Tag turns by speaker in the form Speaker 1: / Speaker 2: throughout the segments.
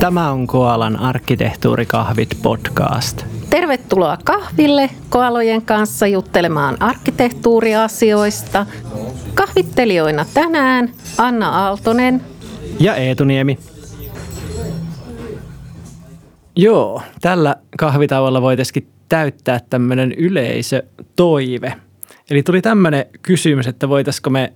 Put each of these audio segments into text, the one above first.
Speaker 1: Tämä on Koalan arkkitehtuurikahvit podcast.
Speaker 2: Tervetuloa kahville Koalojen kanssa juttelemaan arkkitehtuuriasioista. Kahvittelijoina tänään Anna Aaltonen
Speaker 1: ja Eetu Niemi. Joo, tällä kahvitauolla voitaisiin täyttää tämmöinen yleisötoive. Eli tuli tämmöinen kysymys, että voitaisiko me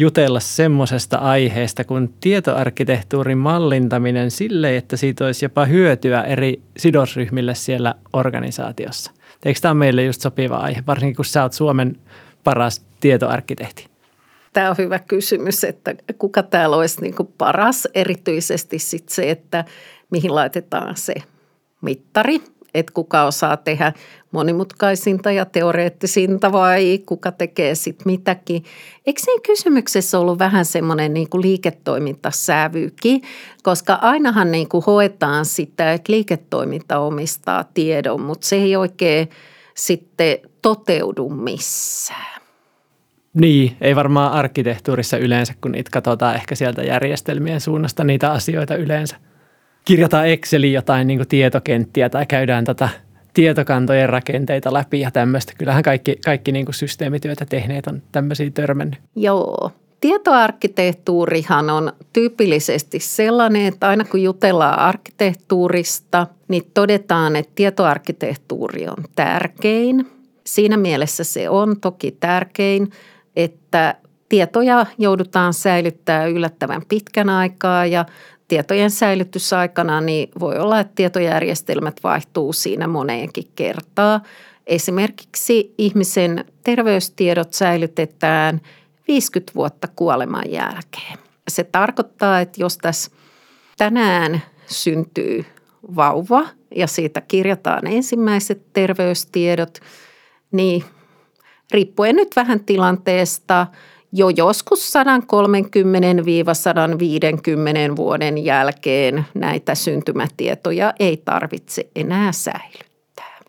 Speaker 1: jutella semmoisesta aiheesta kuin tietoarkkitehtuurin mallintaminen sille, että siitä olisi jopa hyötyä eri sidosryhmille siellä organisaatiossa. Eikö tämä meille just sopiva aihe, varsinkin kun sä oot Suomen paras tietoarkkitehti?
Speaker 2: Tämä on hyvä kysymys, että kuka täällä olisi niin paras, erityisesti sit se, että mihin laitetaan se mittari, että kuka osaa tehdä monimutkaisinta ja teoreettisinta vai kuka tekee sitten mitäkin. Eikö siinä kysymyksessä ollut vähän semmoinen niin kuin koska ainahan niin kuin hoetaan sitä, että liiketoiminta omistaa tiedon, mutta se ei oikein sitten toteudu missään.
Speaker 1: Niin, ei varmaan arkkitehtuurissa yleensä, kun niitä katsotaan ehkä sieltä järjestelmien suunnasta niitä asioita yleensä. Kirjataan Exceliin jotain niin tietokenttiä tai käydään tätä tietokantojen rakenteita läpi ja tämmöistä. Kyllähän kaikki, kaikki niin systeemityötä tehneet on tämmöisiä törmännyt.
Speaker 2: Joo. Tietoarkkitehtuurihan on tyypillisesti sellainen, että aina kun jutellaan arkkitehtuurista, niin todetaan, että tietoarkkitehtuuri on tärkein. Siinä mielessä se on toki tärkein, että tietoja joudutaan säilyttämään yllättävän pitkän aikaa ja tietojen säilytysaikana niin voi olla, että tietojärjestelmät vaihtuu siinä moneenkin kertaa. Esimerkiksi ihmisen terveystiedot säilytetään 50 vuotta kuoleman jälkeen. Se tarkoittaa, että jos tässä tänään syntyy vauva ja siitä kirjataan ensimmäiset terveystiedot, niin riippuen nyt vähän tilanteesta – jo joskus 130-150 vuoden jälkeen näitä syntymätietoja ei tarvitse enää säilyttää.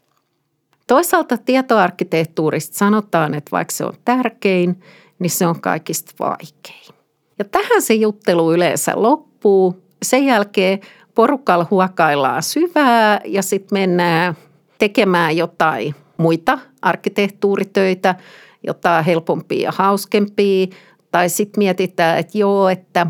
Speaker 2: Toisaalta tietoarkkitehtuurista sanotaan, että vaikka se on tärkein, niin se on kaikista vaikein. Ja tähän se juttelu yleensä loppuu. Sen jälkeen porukalla huokaillaan syvää ja sitten mennään tekemään jotain muita arkkitehtuuritöitä – jotain helpompia ja hauskempia. Tai sitten mietitään, että joo, että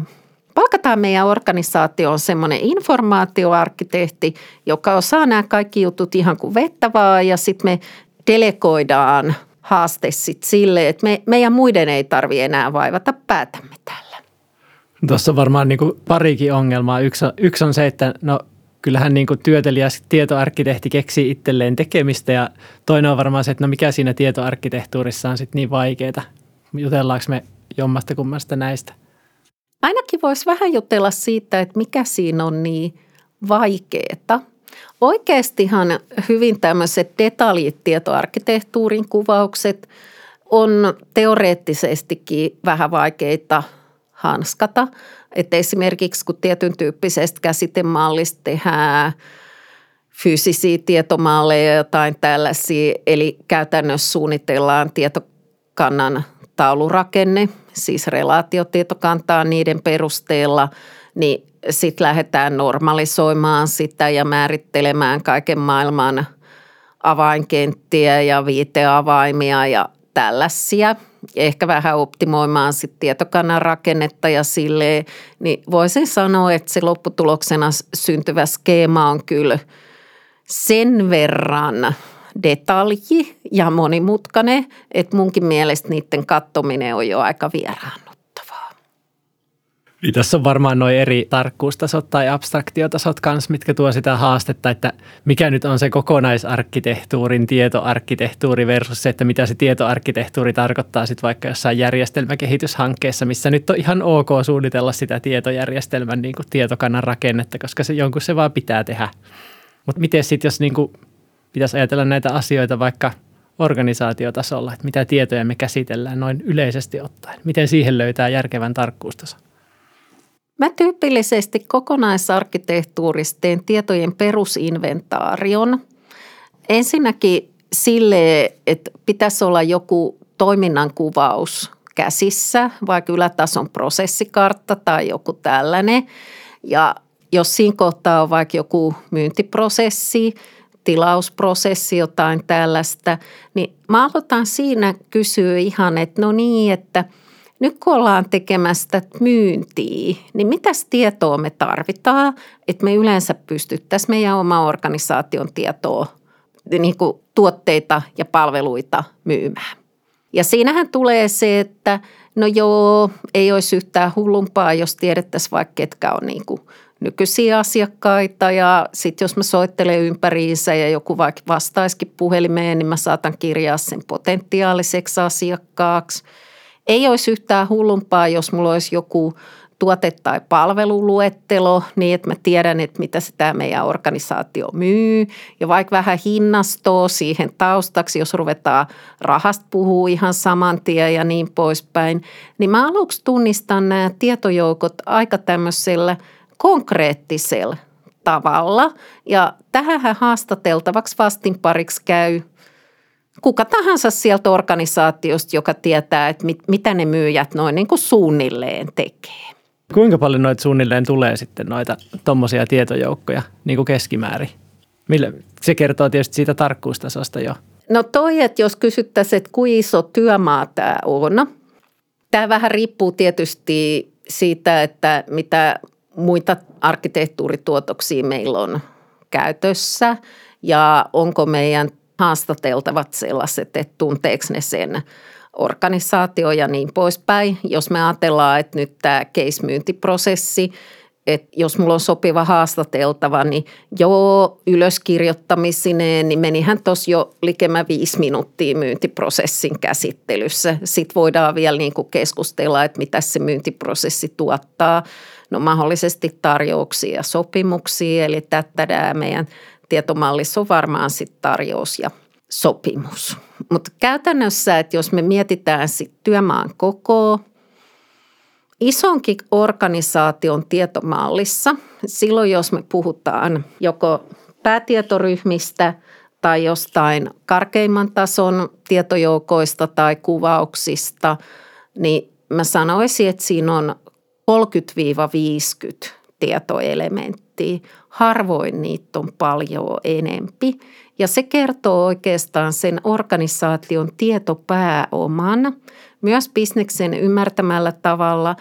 Speaker 2: palkataan meidän organisaatioon semmoinen informaatioarkkitehti, joka osaa nämä kaikki jutut ihan kuin vettä vaan ja sitten me delegoidaan haaste sitten sille, että me, meidän muiden ei tarvi enää vaivata päätämme tällä.
Speaker 1: Tuossa on varmaan niin parikin ongelmaa. Yksi on, yksi on se, että no kyllähän niin kuin työtelijäs tietoarkkitehti keksii itselleen tekemistä ja toinen on varmaan se, että no mikä siinä tietoarkkitehtuurissa on sitten niin vaikeaa. Jutellaanko me jommasta kummasta näistä?
Speaker 2: Ainakin voisi vähän jutella siitä, että mikä siinä on niin vaikeaa. Oikeastihan hyvin tämmöiset detaljit tietoarkkitehtuurin kuvaukset on teoreettisestikin vähän vaikeita hanskata – että esimerkiksi kun tietyn tyyppisestä käsitemallista tehdään fyysisiä tietomalleja ja jotain tällaisia, eli käytännössä suunnitellaan tietokannan taulurakenne, siis relaatiotietokantaa niiden perusteella, niin sitten lähdetään normalisoimaan sitä ja määrittelemään kaiken maailman avainkenttiä ja viiteavaimia ja tällaisia – ehkä vähän optimoimaan sit tietokannan rakennetta ja silleen, niin voisin sanoa, että se lopputuloksena syntyvä skeema on kyllä sen verran detalji ja monimutkainen, että munkin mielestä niiden kattominen on jo aika vieraannut.
Speaker 1: Niin tässä on varmaan noin eri tarkkuustasot tai abstraktiotasot kanssa, mitkä tuo sitä haastetta, että mikä nyt on se kokonaisarkkitehtuurin tietoarkkitehtuuri versus se, että mitä se tietoarkkitehtuuri tarkoittaa sitten vaikka jossain järjestelmäkehityshankkeessa, missä nyt on ihan ok suunnitella sitä tietojärjestelmän niin kuin tietokannan rakennetta, koska se jonkun se vaan pitää tehdä. Mutta miten sitten, jos niin kuin pitäisi ajatella näitä asioita vaikka organisaatiotasolla, että mitä tietoja me käsitellään noin yleisesti ottaen, miten siihen löytää järkevän tarkkuustason?
Speaker 2: Mä tyypillisesti kokonaisarkkitehtuurista teen tietojen perusinventaarion. Ensinnäkin sille, että pitäisi olla joku toiminnan kuvaus käsissä, vaikka ylätason prosessikartta tai joku tällainen. Ja jos siinä kohtaa on vaikka joku myyntiprosessi, tilausprosessi, jotain tällaista, niin mä aloitan siinä kysyä ihan, että no niin, että nyt kun ollaan tekemästä myyntiä, niin mitäs tietoa me tarvitaan, että me yleensä pystyttäisiin meidän oma organisaation tietoa, niin kuin tuotteita ja palveluita myymään. Ja siinähän tulee se, että no joo, ei olisi yhtään hullumpaa, jos tiedettäisiin vaikka ketkä on niin kuin nykyisiä asiakkaita ja sitten jos mä soittelen ympäriinsä ja joku vaikka vastaisikin puhelimeen, niin mä saatan kirjaa sen potentiaaliseksi asiakkaaksi. Ei olisi yhtään hullumpaa, jos mulla olisi joku tuote- tai palveluluettelo niin, että mä tiedän, että mitä se tämä meidän organisaatio myy. Ja vaikka vähän hinnastoa siihen taustaksi, jos ruvetaan rahasta puhua ihan saman tien ja niin poispäin, niin mä aluksi tunnistan nämä tietojoukot aika tämmöisellä – konkreettisella tavalla. Ja tähän haastateltavaksi vastinpariksi käy kuka tahansa sieltä organisaatiosta, joka tietää, että mit, mitä ne myyjät noin niin kuin suunnilleen tekee.
Speaker 1: Kuinka paljon noita suunnilleen tulee sitten noita tuommoisia tietojoukkoja niin kuin keskimäärin? Mille? Se kertoo tietysti siitä tarkkuustasosta jo.
Speaker 2: No toi, että jos kysyttäisiin, että kuinka iso työmaa tämä on. Tämä vähän riippuu tietysti siitä, että mitä muita arkkitehtuurituotoksia meillä on käytössä ja onko meidän haastateltavat sellaiset, että tunteeko ne sen organisaatio ja niin poispäin. Jos me ajatellaan, että nyt tämä case-myyntiprosessi, että jos mulla on sopiva haastateltava, niin joo, ylöskirjoittamisineen, niin menihän tuossa jo likemä viisi minuuttia myyntiprosessin käsittelyssä. Sitten voidaan vielä niin kuin keskustella, että mitä se myyntiprosessi tuottaa – no mahdollisesti tarjouksia ja sopimuksia, eli tätä meidän tietomallissa on varmaan sitten tarjous ja sopimus. Mutta käytännössä, että jos me mietitään sitten työmaan koko isonkin organisaation tietomallissa, silloin jos me puhutaan joko päätietoryhmistä tai jostain karkeimman tason tietojoukoista tai kuvauksista, niin mä sanoisin, että siinä on 30-50 tietoelementtiä. Harvoin niitä on paljon enempi. Ja se kertoo oikeastaan sen organisaation tietopääoman myös bisneksen ymmärtämällä tavalla,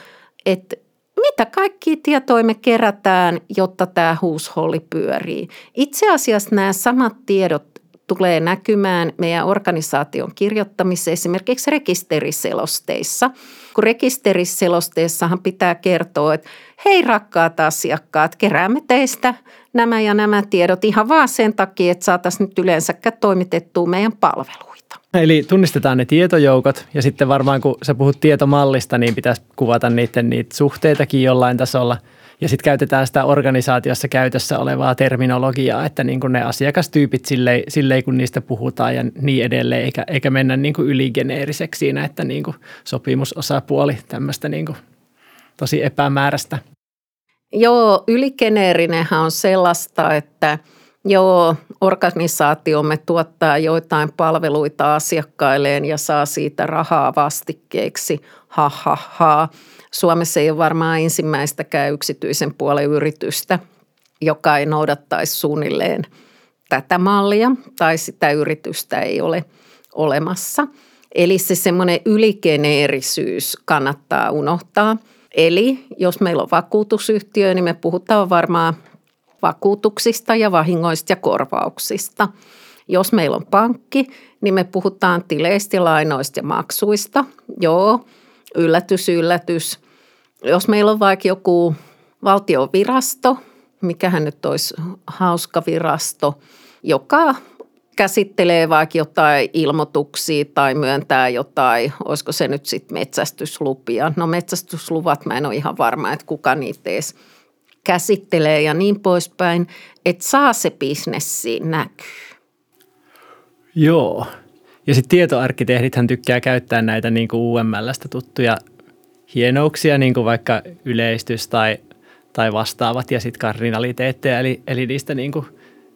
Speaker 2: että mitä kaikkia tietoja me kerätään, jotta tämä huusholli pyörii. Itse asiassa nämä samat tiedot tulee näkymään meidän organisaation kirjoittamisessa esimerkiksi rekisteriselosteissa. Kun rekisteriselosteessahan pitää kertoa, että hei rakkaat asiakkaat, keräämme teistä nämä ja nämä tiedot ihan vaan sen takia, että saataisiin nyt yleensäkään toimitettua meidän palveluita.
Speaker 1: Eli tunnistetaan ne tietojoukot ja sitten varmaan kun sä puhut tietomallista, niin pitäisi kuvata niiden niitä suhteitakin jollain tasolla – ja sitten käytetään sitä organisaatiossa käytössä olevaa terminologiaa, että niin kuin ne asiakastyypit silleen, silleen, kun niistä puhutaan ja niin edelleen, eikä, eikä mennä niin kuin yligeneeriseksi siinä, että niin kuin sopimusosapuoli tämmöistä niin kuin tosi epämääräistä.
Speaker 2: Joo, yligeneerinenhän on sellaista, että joo, organisaatiomme tuottaa joitain palveluita asiakkailleen ja saa siitä rahaa vastikkeeksi, ha ha ha. Suomessa ei ole varmaan ensimmäistäkään yksityisen puolen yritystä, joka ei noudattaisi suunnilleen tätä mallia tai sitä yritystä ei ole olemassa. Eli se semmoinen yligeneerisyys kannattaa unohtaa. Eli jos meillä on vakuutusyhtiö, niin me puhutaan varmaan vakuutuksista ja vahingoista ja korvauksista. Jos meillä on pankki, niin me puhutaan tileistä, lainoista ja maksuista. Joo, yllätys, yllätys. Jos meillä on vaikka joku valtiovirasto, mikähän nyt olisi hauska virasto, joka käsittelee vaikka jotain ilmoituksia tai myöntää jotain, olisiko se nyt sitten metsästyslupia. No metsästysluvat mä en ole ihan varma, että kuka niitä edes käsittelee ja niin poispäin, että saa se bisnessi näkyy.
Speaker 1: Joo, ja sitten tietoarkkitehdithän tykkää käyttää näitä niin kuin UMLstä tuttuja hienouksia, niin kuin vaikka yleistys tai, tai vastaavat ja sitten kardinaliteetteja, eli, eli niistä niin kuin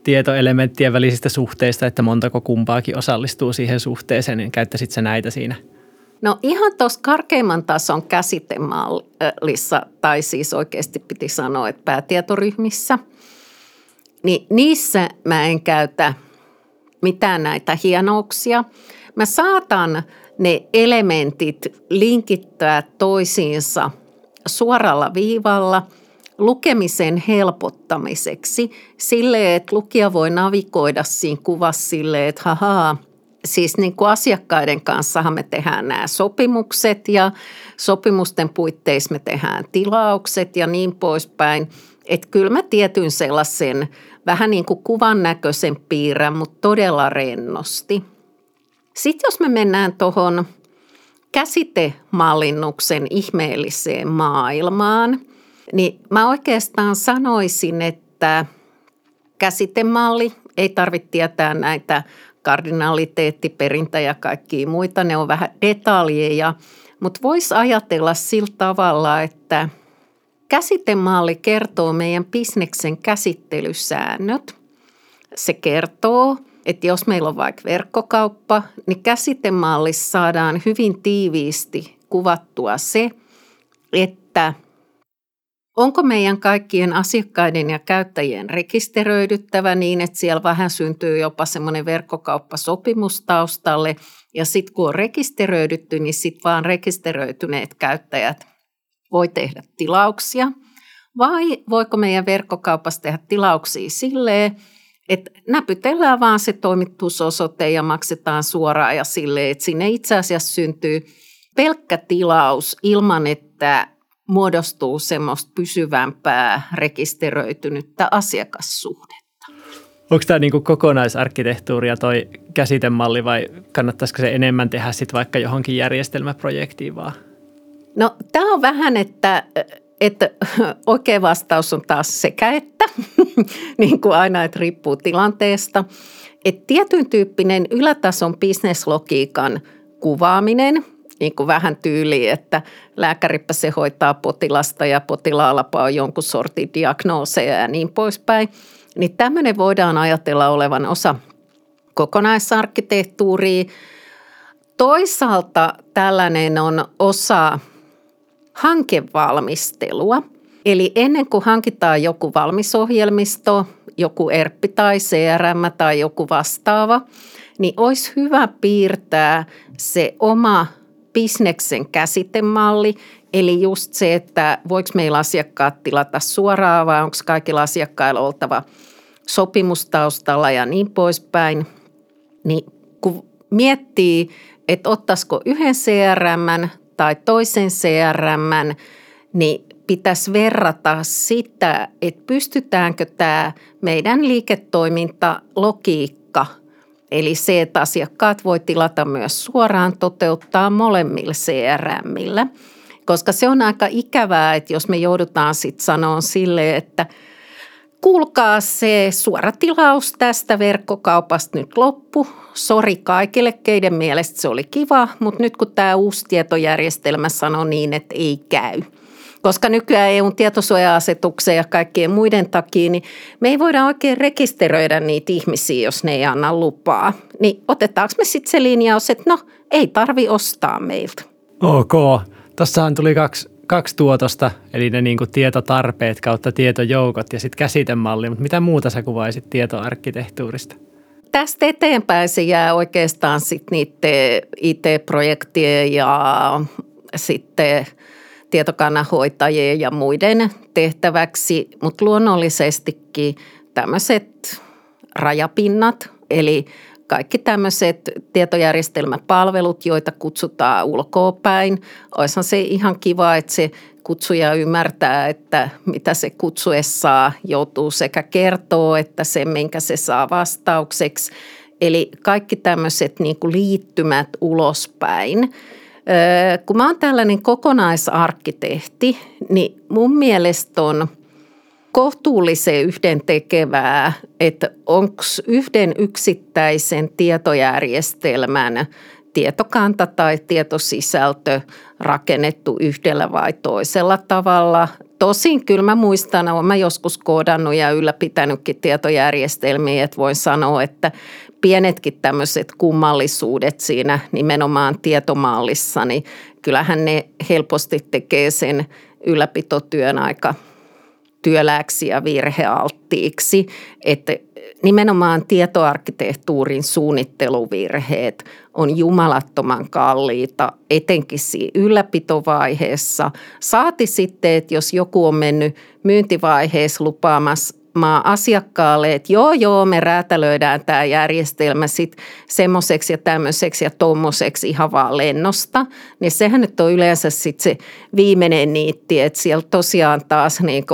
Speaker 1: tietoelementtien välisistä suhteista, että montako kumpaakin osallistuu siihen suhteeseen, niin käyttäisit sä näitä siinä?
Speaker 2: No ihan tuossa karkeimman tason käsitemallissa, tai siis oikeasti piti sanoa, että päätietoryhmissä, niin niissä mä en käytä mitään näitä hienouksia. Mä saatan ne elementit linkittää toisiinsa suoralla viivalla lukemisen helpottamiseksi sille, että lukija voi navigoida siinä kuvassa silleen, että hahaa, siis niin kuin asiakkaiden kanssahan me tehdään nämä sopimukset ja sopimusten puitteissa me tehdään tilaukset ja niin poispäin. Että kyllä mä tietyn sellaisen vähän niin kuin kuvan näköisen piirrän, mutta todella rennosti. Sitten jos me mennään tuohon käsitemallinnuksen ihmeelliseen maailmaan, niin mä oikeastaan sanoisin, että käsitemalli ei tarvitse tietää näitä kardinaliteetti, perintä ja kaikkia muita. Ne on vähän detaljeja, mutta voisi ajatella sillä tavalla, että käsitemalli kertoo meidän bisneksen käsittelysäännöt. Se kertoo, että jos meillä on vaikka verkkokauppa, niin käsitemallissa saadaan hyvin tiiviisti kuvattua se, että Onko meidän kaikkien asiakkaiden ja käyttäjien rekisteröidyttävä niin, että siellä vähän syntyy jopa semmoinen verkkokauppasopimus taustalle ja sitten kun on rekisteröidytty, niin sitten vaan rekisteröityneet käyttäjät voi tehdä tilauksia. Vai voiko meidän verkkokaupassa tehdä tilauksia silleen, että näpytellään vaan se toimitusosoite ja maksetaan suoraan ja silleen, että sinne itse asiassa syntyy pelkkä tilaus ilman, että muodostuu semmoista pysyvämpää rekisteröitynyttä asiakassuhdetta.
Speaker 1: Onko tämä niinku kokonaisarkkitehtuuria toi käsitemalli vai kannattaisiko se enemmän tehdä sit vaikka johonkin järjestelmäprojektiin vaan?
Speaker 2: No tämä on vähän, että, että oikea vastaus on taas sekä että, niin kuin aina, että riippuu tilanteesta. Että tietyn tyyppinen ylätason bisneslogiikan kuvaaminen – niin kuin vähän tyyliin, että lääkäripä se hoitaa potilasta ja potilaallapa on jonkun sortin diagnooseja ja niin poispäin. Niin tämmöinen voidaan ajatella olevan osa kokonaisarkkitehtuuria. Toisaalta tällainen on osa hankevalmistelua. Eli ennen kuin hankitaan joku valmisohjelmisto, joku ERP tai CRM tai joku vastaava, niin olisi hyvä piirtää se oma bisneksen käsitemalli, eli just se, että voiko meillä asiakkaat tilata suoraan vai onko kaikilla asiakkailla oltava sopimustaustalla ja niin poispäin. Niin kun miettii, että ottaisiko yhden CRM tai toisen CRM, niin pitäisi verrata sitä, että pystytäänkö tämä meidän liiketoiminta logiikka – Eli se, että asiakkaat voi tilata myös suoraan, toteuttaa molemmilla CRMillä. Koska se on aika ikävää, että jos me joudutaan sitten sanoa sille, että kuulkaa se suora tilaus tästä verkkokaupasta nyt loppu. Sori kaikille, keiden mielestä se oli kiva, mutta nyt kun tämä uusi tietojärjestelmä sanoo niin, että ei käy – koska nykyään EUn tietosuoja-asetuksen ja kaikkien muiden takia, niin me ei voida oikein rekisteröidä niitä ihmisiä, jos ne ei anna lupaa. Niin otetaanko me sitten se linjaus, että no ei tarvi ostaa meiltä.
Speaker 1: Ok. Tuossahan tuli kaksi, kaksi tuotosta, eli ne niin tietotarpeet kautta tietojoukot ja sitten käsitemalli, mutta mitä muuta sä kuvaisit tietoarkkitehtuurista?
Speaker 2: Tästä eteenpäin se jää oikeastaan sitten niiden IT-projektien ja sitten – tietokannanhoitajien ja muiden tehtäväksi, mutta luonnollisestikin tämmöiset rajapinnat, eli kaikki tämmöiset tietojärjestelmäpalvelut, joita kutsutaan ulkoopäin. Olisihan se ihan kiva, että se kutsuja ymmärtää, että mitä se kutsuessaan joutuu sekä kertoo, että se, minkä se saa vastaukseksi. Eli kaikki tämmöiset niin liittymät ulospäin – kun mä oon tällainen kokonaisarkkitehti, niin mun mielestä on kohtuullisen yhdentekevää, että onko yhden yksittäisen tietojärjestelmän tietokanta tai tietosisältö rakennettu yhdellä vai toisella tavalla. Tosin kyllä mä muistan, olen mä joskus koodannut ja ylläpitänytkin tietojärjestelmiä, että voin sanoa, että pienetkin tämmöiset kummallisuudet siinä nimenomaan tietomallissa, niin kyllähän ne helposti tekee sen ylläpitotyön aika työlääksi ja virhealttiiksi, että nimenomaan tietoarkkitehtuurin suunnitteluvirheet on jumalattoman kalliita, etenkin siinä ylläpitovaiheessa. Saati sitten, että jos joku on mennyt myyntivaiheessa lupaamassa maa asiakkaalle, että joo joo me räätälöidään tämä järjestelmä sitten semmoiseksi ja tämmöiseksi ja tuommoiseksi ihan vaan lennosta, niin sehän nyt on yleensä sitten se viimeinen niitti, että siellä tosiaan taas niin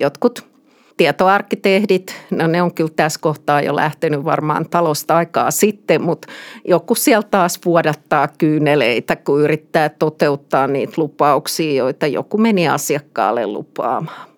Speaker 2: jotkut tietoarkkitehdit, no ne on kyllä tässä kohtaa jo lähtenyt varmaan talosta aikaa sitten, mutta joku sieltä taas vuodattaa kyyneleitä, kun yrittää toteuttaa niitä lupauksia, joita joku meni asiakkaalle lupaamaan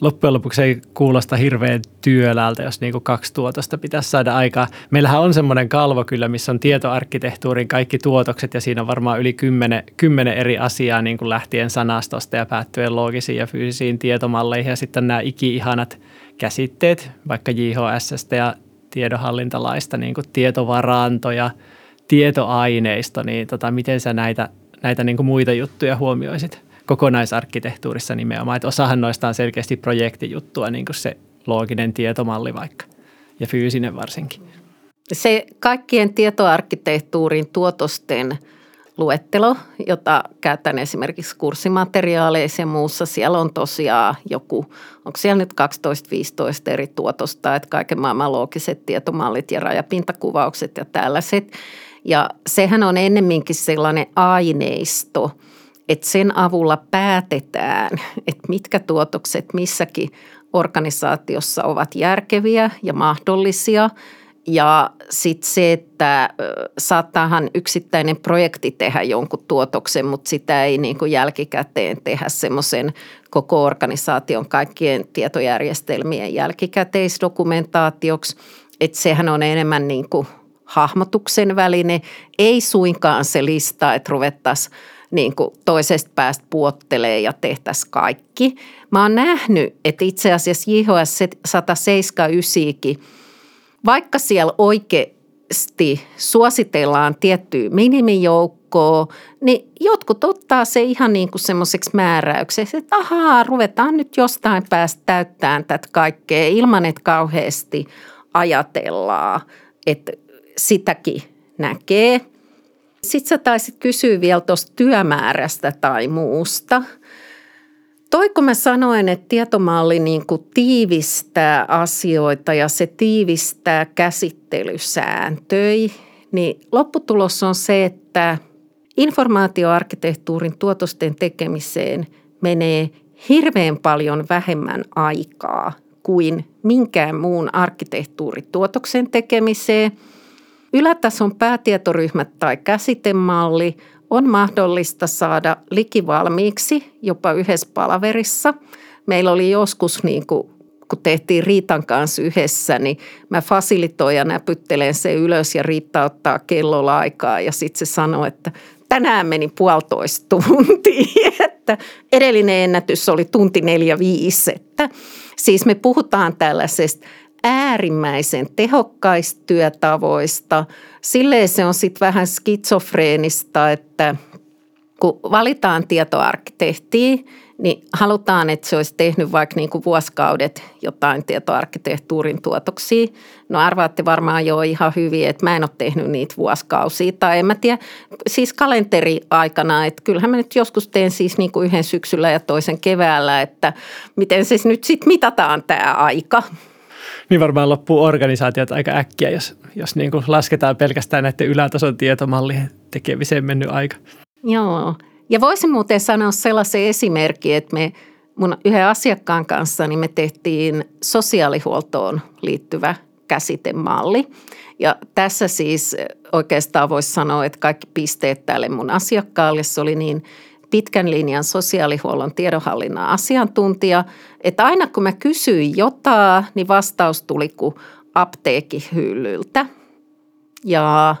Speaker 1: loppujen lopuksi ei kuulosta hirveän työläältä, jos niin kuin kaksi tuotosta pitäisi saada aikaa. Meillähän on semmoinen kalvo kyllä, missä on tietoarkkitehtuurin kaikki tuotokset ja siinä on varmaan yli kymmenen, kymmenen eri asiaa niin kuin lähtien sanastosta ja päättyen loogisiin ja fyysisiin tietomalleihin ja sitten nämä iki-ihanat käsitteet, vaikka JHS ja tiedonhallintalaista, niin kuin tietovaranto ja tietoaineisto, niin tota, miten sä näitä, näitä niin kuin muita juttuja huomioisit? Kokonaisarkkitehtuurissa nimenomaan. Että osahan noista on selkeästi projektijuttua, niin kuin se looginen tietomalli vaikka ja fyysinen varsinkin.
Speaker 2: Se kaikkien tietoarkkitehtuurin tuotosten luettelo, jota käytän esimerkiksi kurssimateriaaleissa ja muussa. Siellä on tosiaan joku, onko siellä nyt 12-15 eri tuotosta, että kaiken maailman loogiset tietomallit ja rajapintakuvaukset ja tällaiset. Ja sehän on ennemminkin sellainen aineisto – että sen avulla päätetään, että mitkä tuotokset missäkin organisaatiossa ovat järkeviä ja mahdollisia. Ja sitten se, että saattaahan yksittäinen projekti tehdä jonkun tuotoksen, mutta sitä ei niin kuin jälkikäteen tehdä semmoisen koko organisaation kaikkien tietojärjestelmien jälkikäteisdokumentaatioksi. Että sehän on enemmän niin kuin hahmotuksen väline, ei suinkaan se lista, että ruvettaisiin niin kuin toisesta päästä puottelee ja tehtäisiin kaikki. Mä oon nähnyt, että itse asiassa JHS 179, vaikka siellä oikeasti suositellaan tiettyä minimijoukkoa, niin jotkut ottaa se ihan niin kuin semmoiseksi määräykseksi, että ahaa, ruvetaan nyt jostain päästä täyttämään tätä kaikkea ilman, että kauheasti ajatellaan, että sitäkin näkee – sitten sä taisit kysyä vielä tuosta työmäärästä tai muusta. Toiko mä sanoin, että tietomalli niin kuin tiivistää asioita ja se tiivistää käsittelysääntöjä, niin lopputulos on se, että informaatioarkkitehtuurin tuotosten tekemiseen menee hirveän paljon vähemmän aikaa kuin minkään muun arkkitehtuurituotoksen tekemiseen – Ylätason päätietoryhmät tai käsitemalli on mahdollista saada likivalmiiksi jopa yhdessä palaverissa. Meillä oli joskus niin kuin kun tehtiin Riitan kanssa yhdessä, niin mä fasilitoin ja näpyttelen se ylös ja Riitta ottaa kellolla aikaa ja sitten se sanoi, että tänään meni puolitoista tuntia, että edellinen ennätys oli tunti neljä viisi, että siis me puhutaan tällaisesta äärimmäisen tehokkaista työtavoista. Silleen se on sitten vähän skitsofreenista, että kun valitaan tietoarkkitehtiä, niin halutaan, että se olisi tehnyt vaikka niin kuin vuosikaudet jotain tietoarkkitehtuurin tuotoksia. No arvaatte varmaan jo ihan hyvin, että mä en ole tehnyt niitä vuosikausia. Tai en mä tiedä, siis kalenteriaikana, että kyllähän mä nyt joskus teen siis niin kuin yhden syksyllä ja toisen keväällä, että miten se nyt sitten mitataan tämä aika
Speaker 1: niin varmaan loppuu organisaatiot aika äkkiä, jos, jos niin kuin lasketaan pelkästään näiden ylätason tietomallien tekemiseen mennyt aika.
Speaker 2: Joo, ja voisin muuten sanoa sellaisen esimerkin, että me mun yhden asiakkaan kanssa niin me tehtiin sosiaalihuoltoon liittyvä käsitemalli. Ja tässä siis oikeastaan voisi sanoa, että kaikki pisteet tälle mun asiakkaalle, se oli niin – pitkän linjan sosiaalihuollon tiedonhallinnan asiantuntija, että aina kun mä kysyin jotain, niin vastaus tuli kuin apteekihyllyltä. Ja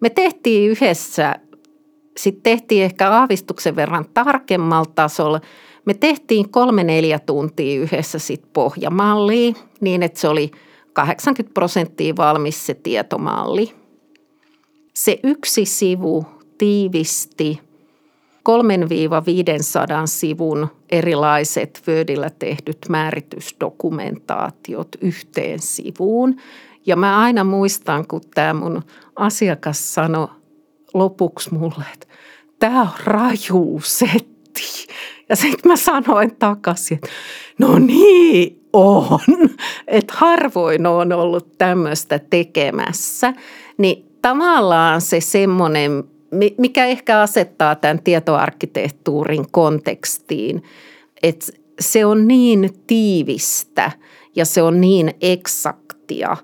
Speaker 2: me tehtiin yhdessä, sitten tehtiin ehkä aavistuksen verran tarkemmalla tasolla. Me tehtiin kolme neljä tuntia yhdessä sitten pohjamallia niin, että se oli 80 prosenttia valmis se tietomalli. Se yksi sivu tiivisti 3-500 sivun erilaiset Wordillä tehdyt määritysdokumentaatiot yhteen sivuun. Ja mä aina muistan, kun tämä mun asiakas sanoi lopuksi mulle, että tämä on raju setti. Ja sitten mä sanoin takaisin, että no niin on, että harvoin on ollut tämmöistä tekemässä. Niin tavallaan se semmoinen, mikä ehkä asettaa tämän tietoarkkitehtuurin kontekstiin, että se on niin tiivistä ja se on niin eksaktia,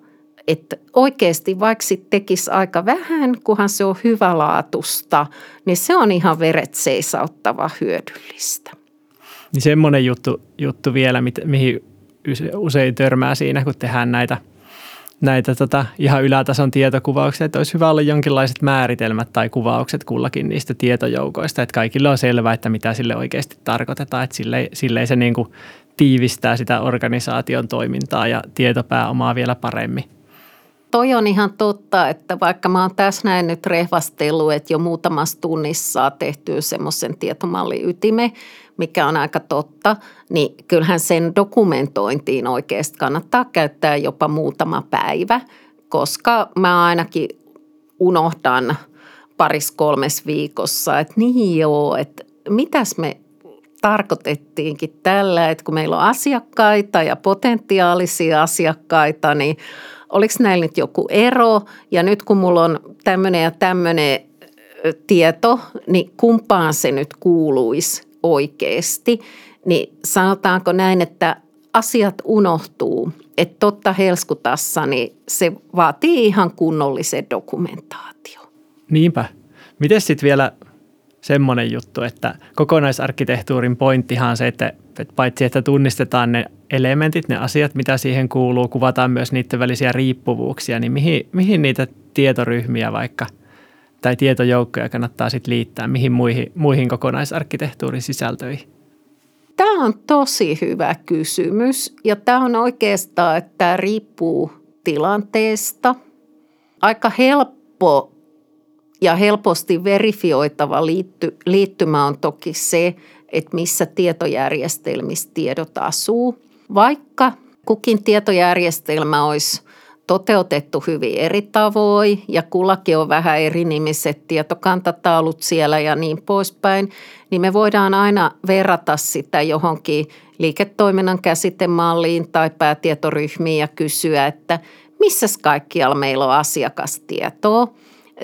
Speaker 2: että oikeasti vaikka sit tekisi aika vähän, kunhan se on hyvälaatusta, niin se on ihan veret seisauttava hyödyllistä.
Speaker 1: Niin semmoinen juttu, juttu vielä, mihin usein törmää siinä, kun tehdään näitä – näitä tota, ihan ylätason tietokuvauksia, että olisi hyvä olla jonkinlaiset määritelmät tai kuvaukset kullakin niistä tietojoukoista, että kaikille on selvää, että mitä sille oikeasti tarkoitetaan, että sille, sille se niin kuin tiivistää sitä organisaation toimintaa ja tietopääomaa vielä paremmin.
Speaker 2: Toi on ihan totta, että vaikka mä oon tässä näin nyt rehvastellut, että jo muutamassa tunnissa saa tehtyä semmoisen tietomallin ytime, mikä on aika totta, niin kyllähän sen dokumentointiin oikeasti kannattaa käyttää jopa muutama päivä, koska mä ainakin unohdan paris kolmes viikossa, että niin joo, että mitäs me tarkoitettiinkin tällä, että kun meillä on asiakkaita ja potentiaalisia asiakkaita, niin oliko näillä nyt joku ero ja nyt kun mulla on tämmöinen ja tämmöinen tieto, niin kumpaan se nyt kuuluisi oikeasti, niin sanotaanko näin, että asiat unohtuu. Että totta Helskutassa, niin se vaatii ihan kunnollisen dokumentaatio.
Speaker 1: Niinpä. Miten sitten vielä semmoinen juttu, että kokonaisarkkitehtuurin pointtihan on se, että, paitsi että tunnistetaan ne elementit, ne asiat, mitä siihen kuuluu, kuvataan myös niiden välisiä riippuvuuksia, niin mihin, mihin niitä tietoryhmiä vaikka – tai tietojoukkoja kannattaa sitten liittää, mihin muihin, muihin kokonaisarkkitehtuurin sisältöihin?
Speaker 2: Tämä on tosi hyvä kysymys ja tämä on oikeastaan, että tämä riippuu tilanteesta. Aika helppo ja helposti verifioitava liitty, liittymä on toki se, että missä tietojärjestelmissä tiedot asuu. Vaikka kukin tietojärjestelmä olisi toteutettu hyvin eri tavoin ja kullakin on vähän eri nimiset tietokantataulut siellä ja niin poispäin, niin me voidaan aina verrata sitä johonkin liiketoiminnan käsitemalliin tai päätietoryhmiin ja kysyä, että missä kaikkialla meillä on asiakastietoa.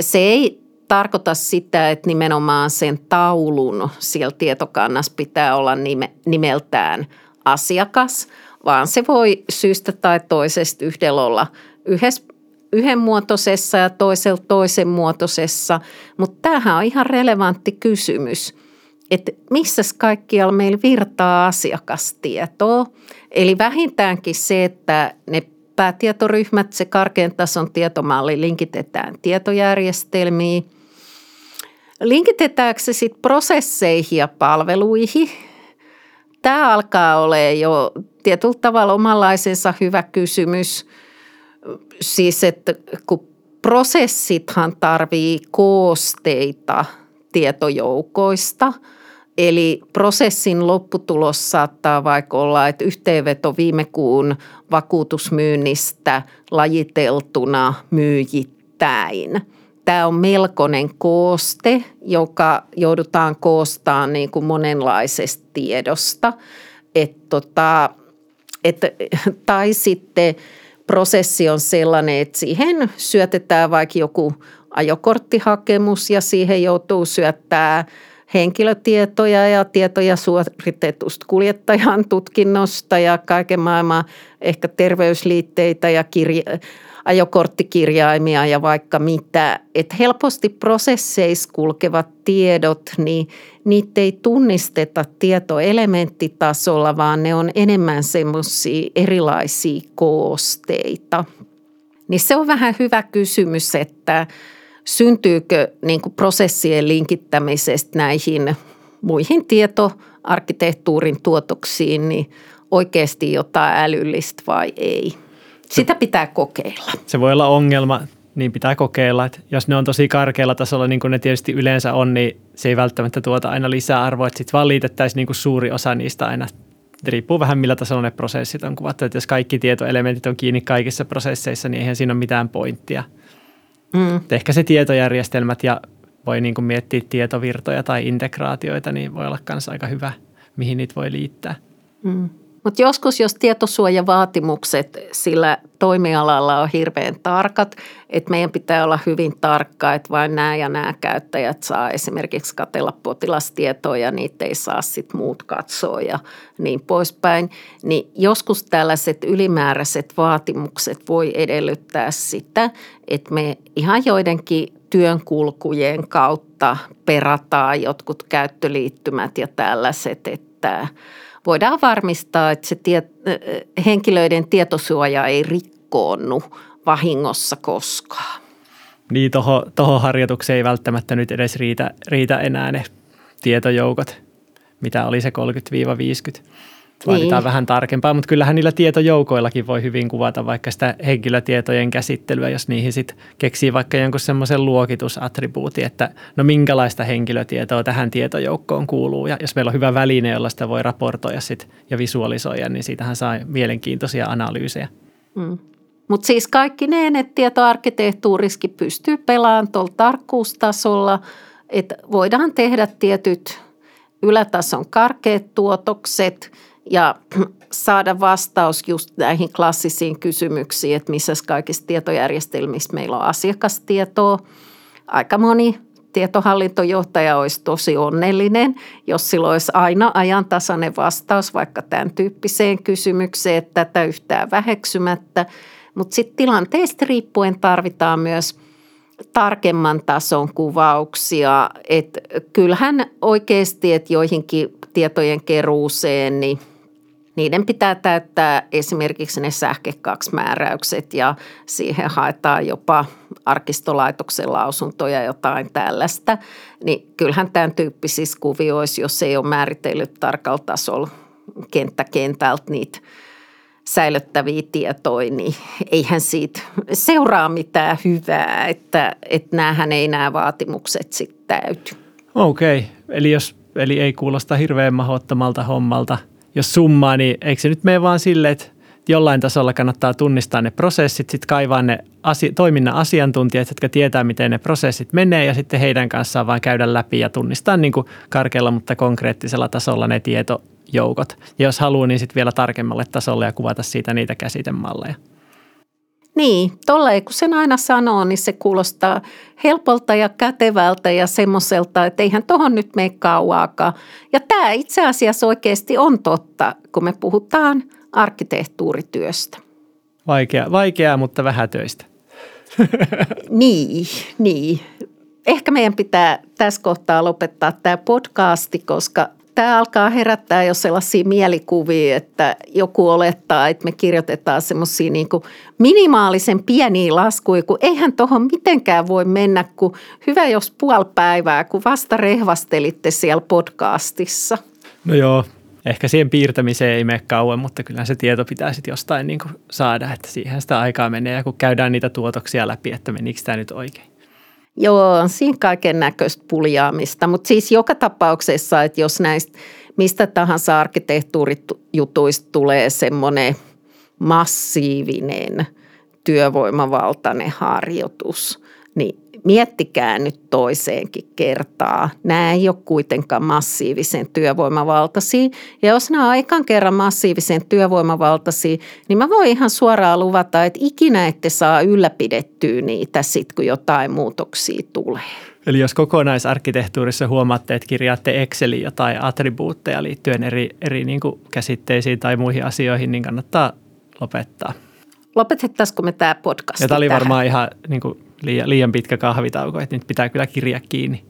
Speaker 2: Se ei tarkoita sitä, että nimenomaan sen taulun siellä tietokannassa pitää olla nime, nimeltään asiakas, vaan se voi syystä tai toisesta yhdellä olla – yhdessä yhdenmuotoisessa ja toisella toisen muotoisessa, mutta tämähän on ihan relevantti kysymys, että missä kaikkialla meillä virtaa asiakastietoa. Eli vähintäänkin se, että ne päätietoryhmät, se karkean tason tietomalli linkitetään tietojärjestelmiin. Linkitetäänkö se sitten prosesseihin ja palveluihin? Tämä alkaa olla jo tietyllä tavalla omanlaisensa hyvä kysymys – siis, että kun prosessithan tarvii koosteita tietojoukoista, Eli prosessin lopputulos saattaa vaikka olla, että yhteenveto viime kuun vakuutusmyynnistä lajiteltuna myyjittäin. Tämä on melkoinen kooste, joka joudutaan koostamaan niin kuin monenlaisesta tiedosta. Et tota, et, tai sitten – prosessi on sellainen, että siihen syötetään vaikka joku ajokorttihakemus ja siihen joutuu syöttää henkilötietoja ja tietoja suoritetusta kuljettajan tutkinnosta ja kaiken maailman ehkä terveysliitteitä ja kirja, ajokorttikirjaimia ja vaikka mitä. Että helposti prosesseissa kulkevat tiedot, niin niitä ei tunnisteta tietoelementtitasolla, vaan ne on enemmän semmoisia erilaisia koosteita. Niin se on vähän hyvä kysymys, että syntyykö niin prosessien linkittämisestä näihin muihin tietoarkkitehtuurin tuotoksiin niin oikeasti jotain älyllistä vai ei. Sitä pitää kokeilla.
Speaker 1: Se voi olla ongelma, niin pitää kokeilla. Että jos ne on tosi karkealla tasolla, niin kuin ne tietysti yleensä on, niin se ei välttämättä tuota aina lisää arvoa. Että sitten vaan liitettäisiin niin kuin suuri osa niistä aina riippuu vähän millä tasolla ne prosessit on kuvattu. Että jos kaikki tietoelementit on kiinni kaikissa prosesseissa, niin eihän siinä ole mitään pointtia. Mm. Ehkä se tietojärjestelmät ja voi niin kuin miettiä tietovirtoja tai integraatioita, niin voi olla myös aika hyvä, mihin niitä voi liittää.
Speaker 2: Mm. Mutta joskus, jos tietosuojavaatimukset sillä toimialalla on hirveän tarkat, että meidän pitää olla hyvin tarkka, että vain nämä ja nämä käyttäjät saa esimerkiksi katella potilastietoja, niitä ei saa sitten muut katsoa ja niin poispäin. Niin joskus tällaiset ylimääräiset vaatimukset voi edellyttää sitä, että me ihan joidenkin työnkulkujen kautta perataan jotkut käyttöliittymät ja tällaiset, että voidaan varmistaa, että se tie, henkilöiden tietosuoja ei rikkoonnu vahingossa koskaan.
Speaker 1: Niin, tuohon toho harjoitukseen ei välttämättä nyt edes riitä, riitä enää ne tietojoukot, mitä oli se 30-50. Vaaditaan niin. vähän tarkempaa, mutta kyllähän niillä tietojoukoillakin voi hyvin kuvata vaikka sitä henkilötietojen käsittelyä, jos niihin sitten keksii vaikka jonkun semmoisen luokitusattribuutin, että no minkälaista henkilötietoa tähän tietojoukkoon kuuluu. Ja jos meillä on hyvä väline, jolla sitä voi raportoida sit ja visualisoida, niin siitähän saa mielenkiintoisia analyysejä. Mm.
Speaker 2: Mutta siis kaikki ne, että tietoarkkitehtuuriskin pystyy pelaamaan tuolla tarkkuustasolla, että voidaan tehdä tietyt ylätason karkeat tuotokset – ja saada vastaus just näihin klassisiin kysymyksiin, että missä kaikissa tietojärjestelmissä meillä on asiakastietoa. Aika moni tietohallintojohtaja olisi tosi onnellinen, jos sillä olisi aina ajantasainen vastaus vaikka tämän tyyppiseen kysymykseen, että tätä yhtään väheksymättä. Mutta sitten tilanteesta riippuen tarvitaan myös tarkemman tason kuvauksia. että kyllähän oikeasti, että joihinkin tietojen keruuseen, niin – niiden pitää täyttää esimerkiksi ne sähkekaksi-määräykset ja siihen haetaan jopa arkistolaitoksen lausuntoja jotain tällaista. Niin kyllähän tämän tyyppisissä kuvioissa, jos ei ole määritellyt tarkalla tasolla kenttä kentältä niitä säilyttäviä tietoja, niin eihän siitä seuraa mitään hyvää, että, että näähän ei nämä vaatimukset sitten täyty.
Speaker 1: Okei, okay. eli, jos, eli ei kuulosta hirveän mahdottomalta hommalta – jos summaa, niin eikö se nyt mene vaan silleen, että jollain tasolla kannattaa tunnistaa ne prosessit, sitten kaivaa ne asi- toiminnan asiantuntijat, jotka tietää, miten ne prosessit menee ja sitten heidän kanssaan vaan käydä läpi ja tunnistaa niin kuin karkealla, mutta konkreettisella tasolla ne tietojoukot. Ja jos haluaa, niin sitten vielä tarkemmalle tasolle ja kuvata siitä niitä käsitemalleja.
Speaker 2: Niin, tolleen kun sen aina sanoo, niin se kuulostaa helpolta ja kätevältä ja semmoiselta, että eihän tohon nyt mene kauaakaan. Ja tämä itse asiassa oikeasti on totta, kun me puhutaan arkkitehtuurityöstä.
Speaker 1: Vaikea, vaikeaa, mutta vähän töistä.
Speaker 2: niin, niin. Ehkä meidän pitää tässä kohtaa lopettaa tämä podcasti, koska tämä alkaa herättää jo sellaisia mielikuvia, että joku olettaa, että me kirjoitetaan semmoisia niin minimaalisen pieniä laskuja, kun eihän tuohon mitenkään voi mennä, kun hyvä jos puoli päivää, kun vasta rehvastelitte siellä podcastissa.
Speaker 1: No joo, ehkä siihen piirtämiseen ei mene kauan, mutta kyllä se tieto pitää sitten jostain niin saada, että siihen sitä aikaa menee ja kun käydään niitä tuotoksia läpi, että menikö tämä nyt oikein.
Speaker 2: Joo, siinä kaiken näköistä puljaamista, mutta siis joka tapauksessa, että jos näistä mistä tahansa arkkitehtuurijutuista tulee semmoinen massiivinen työvoimavaltainen harjoitus, niin miettikää nyt toiseenkin kertaa. Nämä ei ole kuitenkaan massiivisen työvoimavaltaisia. Ja jos nämä on ekan kerran massiivisen työvoimavaltaisia, niin mä voin ihan suoraan luvata, että ikinä ette saa ylläpidettyä niitä sitten, kun jotain muutoksia tulee.
Speaker 1: Eli jos kokonaisarkkitehtuurissa huomaatte, että kirjaatte Exceliin jotain attribuutteja liittyen eri, eri niin käsitteisiin tai muihin asioihin, niin kannattaa lopettaa.
Speaker 2: Lopetettaisiko me tämä podcast
Speaker 1: Ja tämä oli varmaan ihan niin kuin liian, liian pitkä kahvitauko, että nyt pitää kyllä kirja kiinni.